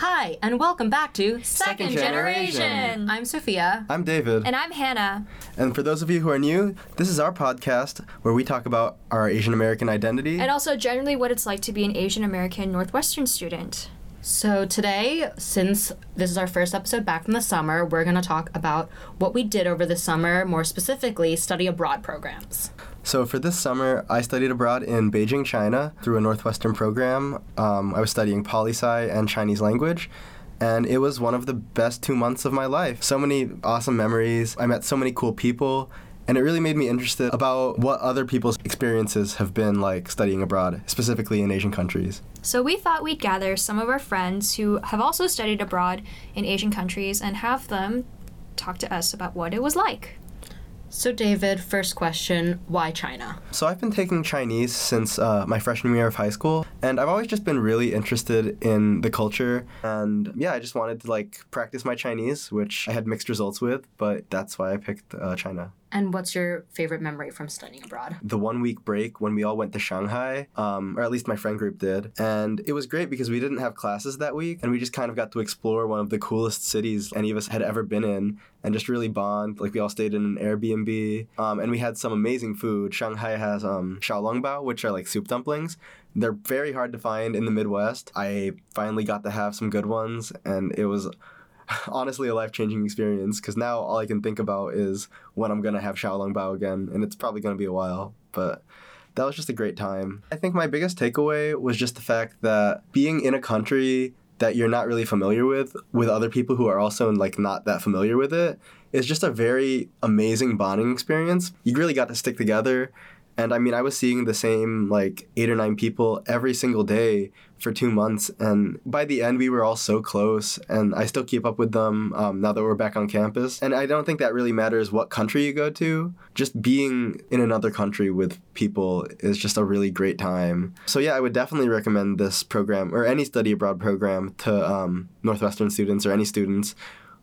Hi, and welcome back to Second Generation. I'm Sophia. I'm David. And I'm Hannah. And for those of you who are new, this is our podcast where we talk about our Asian American identity. And also generally what it's like to be an Asian American Northwestern student. So, today, since this is our first episode back from the summer, we're going to talk about what we did over the summer, more specifically, study abroad programs. So, for this summer, I studied abroad in Beijing, China through a Northwestern program. Um, I was studying poli sci and Chinese language. And it was one of the best two months of my life. So many awesome memories. I met so many cool people. And it really made me interested about what other people's experiences have been like studying abroad, specifically in Asian countries. So we thought we'd gather some of our friends who have also studied abroad in Asian countries and have them talk to us about what it was like. So, David, first question why China? So, I've been taking Chinese since uh, my freshman year of high school, and I've always just been really interested in the culture. And yeah, I just wanted to like practice my Chinese, which I had mixed results with, but that's why I picked uh, China. And what's your favorite memory from studying abroad? The one week break when we all went to Shanghai, um, or at least my friend group did. And it was great because we didn't have classes that week and we just kind of got to explore one of the coolest cities any of us had ever been in and just really bond. Like we all stayed in an Airbnb um, and we had some amazing food. Shanghai has um, xiaolongbao, which are like soup dumplings. They're very hard to find in the Midwest. I finally got to have some good ones and it was honestly a life changing experience because now all I can think about is when I'm gonna have Xiaolongbao again, and it's probably gonna be a while. But that was just a great time. I think my biggest takeaway was just the fact that being in a country that you're not really familiar with, with other people who are also like not that familiar with it, is just a very amazing bonding experience. You really got to stick together and I mean, I was seeing the same like eight or nine people every single day for two months. And by the end, we were all so close. And I still keep up with them um, now that we're back on campus. And I don't think that really matters what country you go to. Just being in another country with people is just a really great time. So, yeah, I would definitely recommend this program or any study abroad program to um, Northwestern students or any students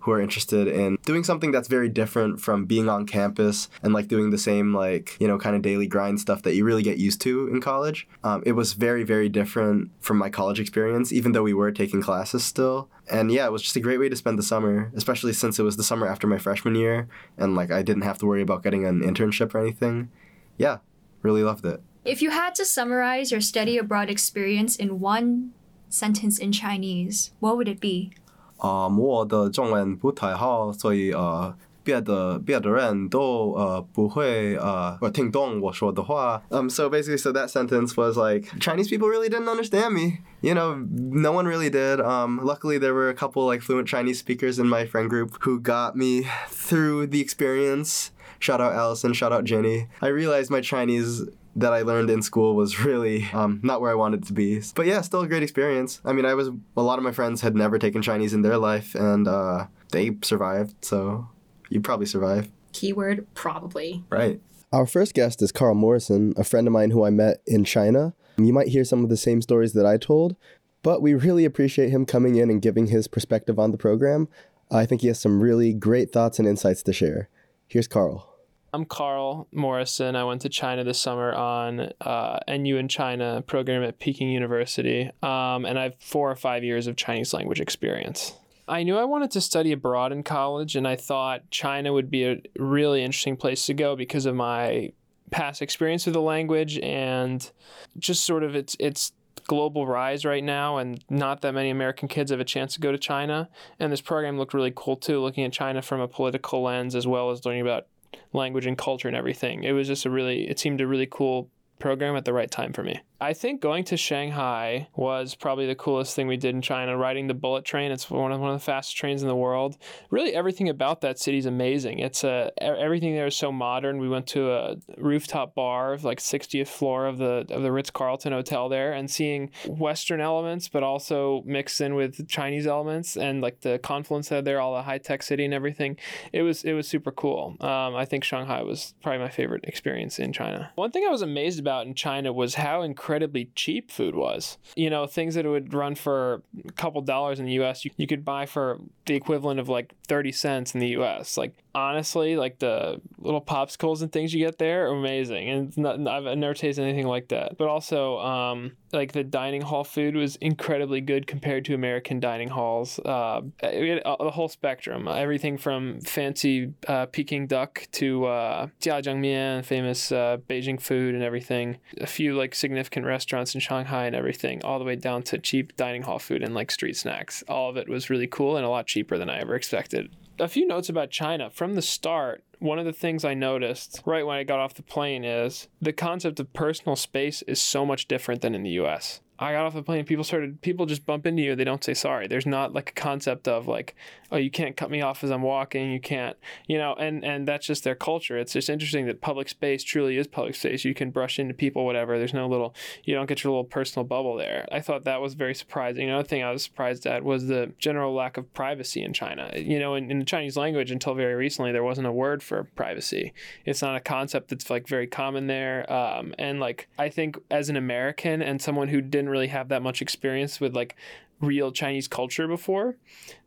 who are interested in doing something that's very different from being on campus and like doing the same like you know kind of daily grind stuff that you really get used to in college. Um, it was very very different from my college experience even though we were taking classes still. And yeah it was just a great way to spend the summer especially since it was the summer after my freshman year and like i didn't have to worry about getting an internship or anything. Yeah really loved it. If you had to summarize your study abroad experience in one sentence in chinese what would it be 啊，我的中文不太好，所以呃，别的别的人都呃不会呃或听懂我说的话。Um, so basically, so that sentence was like Chinese people really didn't understand me. You know, no one really did. Um, luckily, there were a couple like fluent Chinese speakers in my friend group who got me through the experience. Shout out Allison, shout out Jenny. I realized my Chinese that I learned in school was really um, not where I wanted to be. But yeah, still a great experience. I mean, I was a lot of my friends had never taken Chinese in their life, and uh, they survived. So you probably survive. Keyword probably. Right. Our first guest is Carl Morrison, a friend of mine who I met in China. You might hear some of the same stories that I told, but we really appreciate him coming in and giving his perspective on the program. I think he has some really great thoughts and insights to share. Here's Carl. I'm Carl Morrison. I went to China this summer on uh, NU in China program at Peking University, um, and I have four or five years of Chinese language experience. I knew I wanted to study abroad in college, and I thought China would be a really interesting place to go because of my past experience with the language and just sort of its its global rise right now and not that many American kids have a chance to go to China and this program looked really cool too looking at China from a political lens as well as learning about language and culture and everything. It was just a really, it seemed a really cool program at the right time for me. I think going to Shanghai was probably the coolest thing we did in China. Riding the bullet train, it's one of one of the fastest trains in the world. Really, everything about that city is amazing. It's a everything there is so modern. We went to a rooftop bar, of like 60th floor of the of the Ritz Carlton Hotel there, and seeing Western elements, but also mixed in with Chinese elements, and like the confluence of there, all the high tech city and everything. It was it was super cool. Um, I think Shanghai was probably my favorite experience in China. One thing I was amazed about in China was how incredible incredibly cheap food was. You know, things that would run for a couple dollars in the US, you, you could buy for the equivalent of like 30 cents in the US. Like, honestly, like the little popsicles and things you get there are amazing. And not, I've never tasted anything like that. But also, um, like the dining hall food was incredibly good compared to American dining halls. Uh, the whole spectrum, everything from fancy uh, Peking duck to uh, zhajiangmian, famous uh, Beijing food and everything. A few like significant restaurants in Shanghai and everything, all the way down to cheap dining hall food and like street snacks. All of it was really cool and a lot cheaper than I ever expected a few notes about China. From the start, one of the things I noticed right when I got off the plane is the concept of personal space is so much different than in the US. I got off the plane, people started, people just bump into you. They don't say sorry. There's not like a concept of like, oh, you can't cut me off as I'm walking. You can't, you know, and, and that's just their culture. It's just interesting that public space truly is public space. You can brush into people, whatever. There's no little, you don't get your little personal bubble there. I thought that was very surprising. Another thing I was surprised at was the general lack of privacy in China. You know, in, in the Chinese language, until very recently, there wasn't a word for privacy. It's not a concept that's like very common there. Um, and like, I think as an American and someone who didn't didn't really have that much experience with like real Chinese culture before,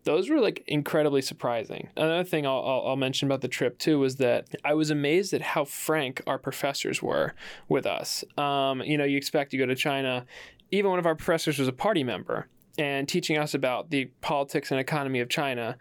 those were like incredibly surprising. Another thing I'll, I'll, I'll, mention about the trip too was that I was amazed at how frank our professors were with us. Um, you know, you expect to go to China, even one of our professors was a party member and teaching us about the politics and economy of China.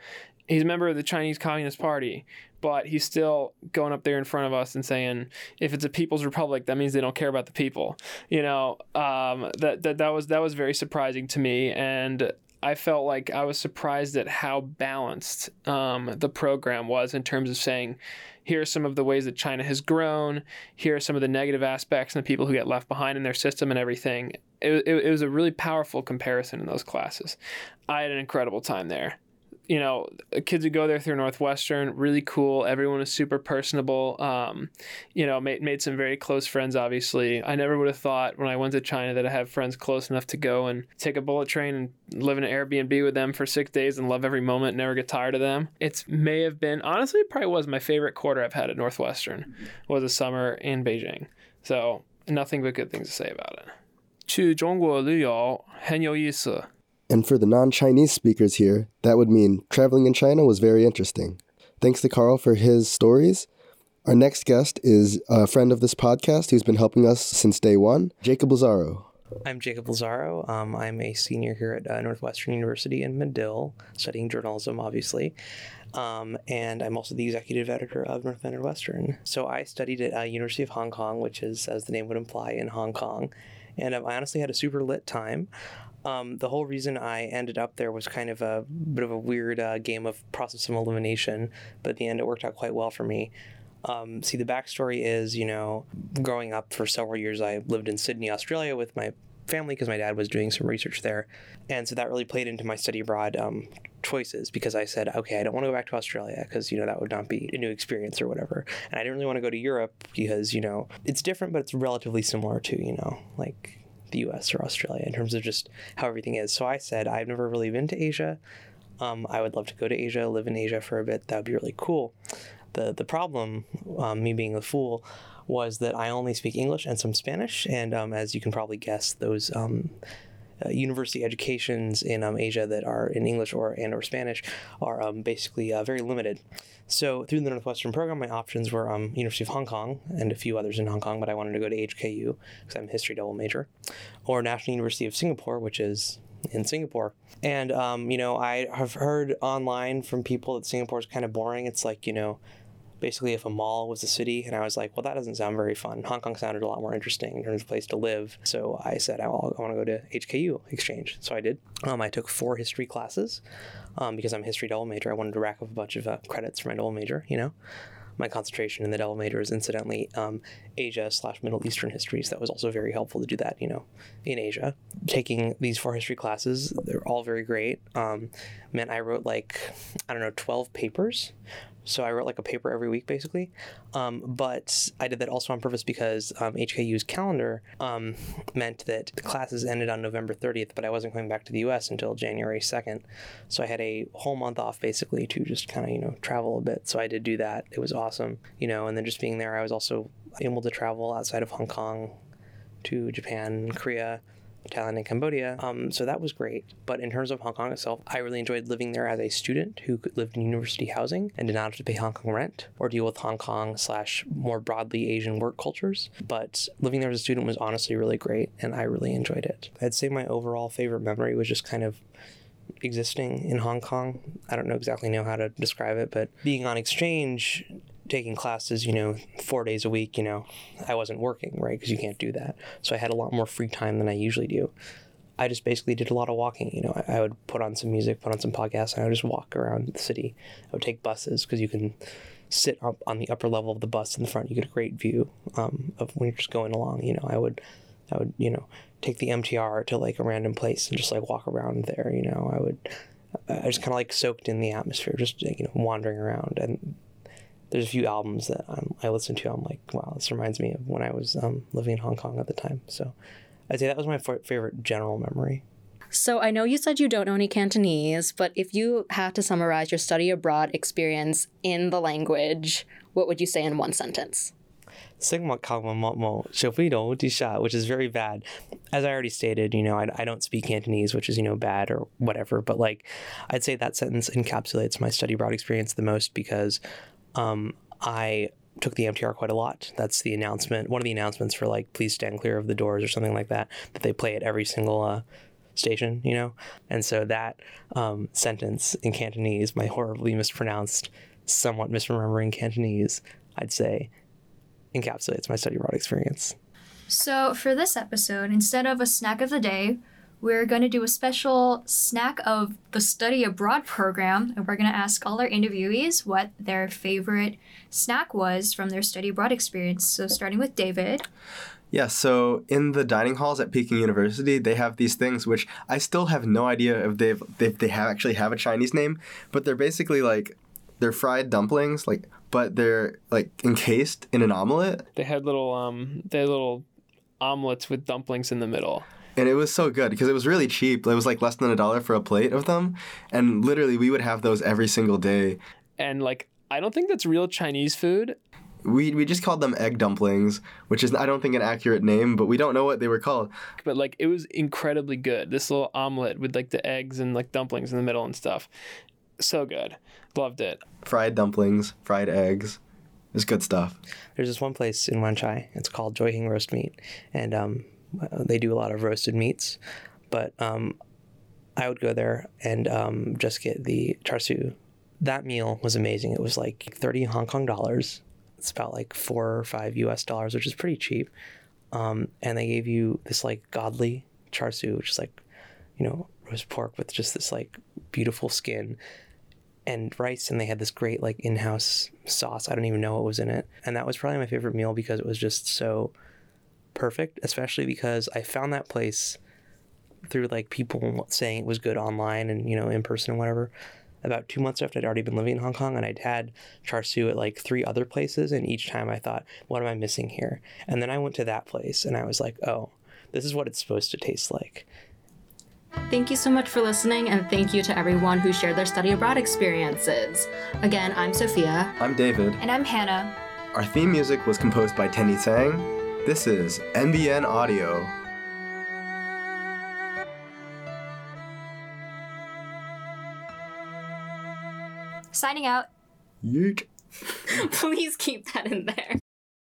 He's a member of the Chinese Communist Party, but he's still going up there in front of us and saying, if it's a people's republic, that means they don't care about the people. You know, um, that, that that was that was very surprising to me, and I felt like I was surprised at how balanced um, the program was in terms of saying, here are some of the ways that China has grown. Here are some of the negative aspects and the people who get left behind in their system and everything. It, it, it was a really powerful comparison in those classes. I had an incredible time there you know, kids who go there through Northwestern, really cool. Everyone was super personable. Um, you know, made, made some very close friends, obviously. I never would have thought when I went to China that I have friends close enough to go and take a bullet train and live in an Airbnb with them for six days and love every moment, never get tired of them. It may have been, honestly, it probably was my favorite quarter I've had at Northwestern, was a summer in Beijing. So, nothing but good things to say about it. 去中国旅游很有意思。 And for the non Chinese speakers here, that would mean traveling in China was very interesting. Thanks to Carl for his stories. Our next guest is a friend of this podcast who's been helping us since day one, Jacob Lazaro. I'm Jacob Lazaro. Um, I'm a senior here at uh, Northwestern University in Medill, studying journalism, obviously. Um, and I'm also the executive editor of North Western. So I studied at uh, University of Hong Kong, which is, as the name would imply, in Hong Kong. And um, I honestly had a super lit time. Um, the whole reason I ended up there was kind of a bit of a weird uh, game of process of elimination, but at the end it worked out quite well for me. Um, see, the backstory is, you know, growing up for several years, I lived in Sydney, Australia with my family because my dad was doing some research there. And so that really played into my study abroad um, choices because I said, okay, I don't want to go back to Australia because, you know, that would not be a new experience or whatever. And I didn't really want to go to Europe because, you know, it's different, but it's relatively similar to, you know, like the US or Australia in terms of just how everything is. So I said, I've never really been to Asia. Um, I would love to go to Asia, live in Asia for a bit. That would be really cool. The, the problem, um, me being a fool, was that I only speak English and some Spanish. And um, as you can probably guess, those um, uh, university educations in um, Asia that are in English or and or Spanish are um, basically uh, very limited. So through the Northwestern program, my options were um, University of Hong Kong and a few others in Hong Kong, but I wanted to go to HKU because I'm a history double major, or National University of Singapore, which is in Singapore. And, um, you know, I have heard online from people that Singapore is kind of boring. It's like, you know, basically if a mall was a city and i was like well that doesn't sound very fun hong kong sounded a lot more interesting in terms of place to live so i said i, want to go to hku exchange so i did um, i took four history classes um, because i'm a history double major i wanted to rack up a bunch of uh, credits for my double major you know my concentration in the double major is incidentally um, Asia slash Middle Eastern histories. That was also very helpful to do that, you know, in Asia. Taking these four history classes, they're all very great. Um, meant I wrote like, I don't know, 12 papers so I wrote like a paper every week basically. Um, but I did that also on purpose because um, HKU's calendar um, meant that the classes ended on November 30th, but I wasn't coming back to the US until January 2nd. So I had a whole month off basically to just kind of, you know, travel a bit. So I did do that. It was awesome, you know, and then just being there, I was also able to travel outside of Hong Kong to Japan, Korea, Thailand, and Cambodia. Um, so that was great. But in terms of Hong Kong itself, I really enjoyed living there as a student who lived in university housing and did not have to pay Hong Kong rent or deal with Hong Kong slash more broadly Asian work cultures. But living there as a student was honestly really great, and I really enjoyed it. I'd say my overall favorite memory was just kind of existing in Hong Kong. I don't know exactly know how to describe it, but being on exchange, taking classes, you know, four days a week, you know, I wasn't working, right? Because you can't do that. So I had a lot more free time than I usually do. I just basically did a lot of walking. You know, I, I would put on some music, put on some podcasts, and I would just walk around the city. I would take buses because you can sit up on the upper level of the bus in the front. You get a great view um, of when you're just going along. You know, I would, I would, you know, take the MTR to like a random place and just like walk around there. You know, I would, I just kind of like soaked in the atmosphere, just you know, wandering around. And there's a few albums that I'm, I listen to. I'm like, wow, this reminds me of when I was um, living in Hong Kong at the time. So I'd say that was my f- favorite general memory. So I know you said you don't know any Cantonese, but if you had to summarize your study abroad experience in the language, what would you say in one sentence? which is very bad. As I already stated, you know, I, I don't speak Cantonese, which is, you know, bad or whatever. But like, I'd say that sentence encapsulates my study abroad experience the most because um, I took the MTR quite a lot. That's the announcement, one of the announcements for like, please stand clear of the doors or something like that, that they play at every single uh, station, you know? And so that um, sentence in Cantonese, my horribly mispronounced, somewhat misremembering Cantonese, I'd say encapsulates my study abroad experience. So, for this episode, instead of a snack of the day, we're going to do a special snack of the study abroad program, and we're going to ask all our interviewees what their favorite snack was from their study abroad experience. So, starting with David. Yeah, so in the dining halls at Peking University, they have these things which I still have no idea if they've if they have actually have a Chinese name, but they're basically like they're fried dumplings, like but they're like encased in an omelet, They had little um they had little omelets with dumplings in the middle. And it was so good because it was really cheap. It was like less than a dollar for a plate of them, and literally we would have those every single day. And like I don't think that's real Chinese food. We we just called them egg dumplings, which is I don't think an accurate name, but we don't know what they were called. but like it was incredibly good. This little omelet with like the eggs and like dumplings in the middle and stuff. So good. Loved it. Fried dumplings, fried eggs. It's good stuff. There's this one place in Wanchai. It's called Joy Hing Roast Meat, and um, they do a lot of roasted meats. But um, I would go there and um, just get the char siu. That meal was amazing. It was like 30 Hong Kong dollars. It's about like four or five US dollars, which is pretty cheap. Um, and they gave you this like godly char siu, which is like, you know, roast pork with just this like beautiful skin and rice and they had this great like in-house sauce i don't even know what was in it and that was probably my favorite meal because it was just so perfect especially because i found that place through like people saying it was good online and you know in person and whatever about two months after i'd already been living in hong kong and i'd had char siu at like three other places and each time i thought what am i missing here and then i went to that place and i was like oh this is what it's supposed to taste like Thank you so much for listening, and thank you to everyone who shared their study abroad experiences. Again, I'm Sophia. I'm David. And I'm Hannah. Our theme music was composed by Tenny Sang. This is NBN Audio. Signing out. Yeet. Please keep that in there.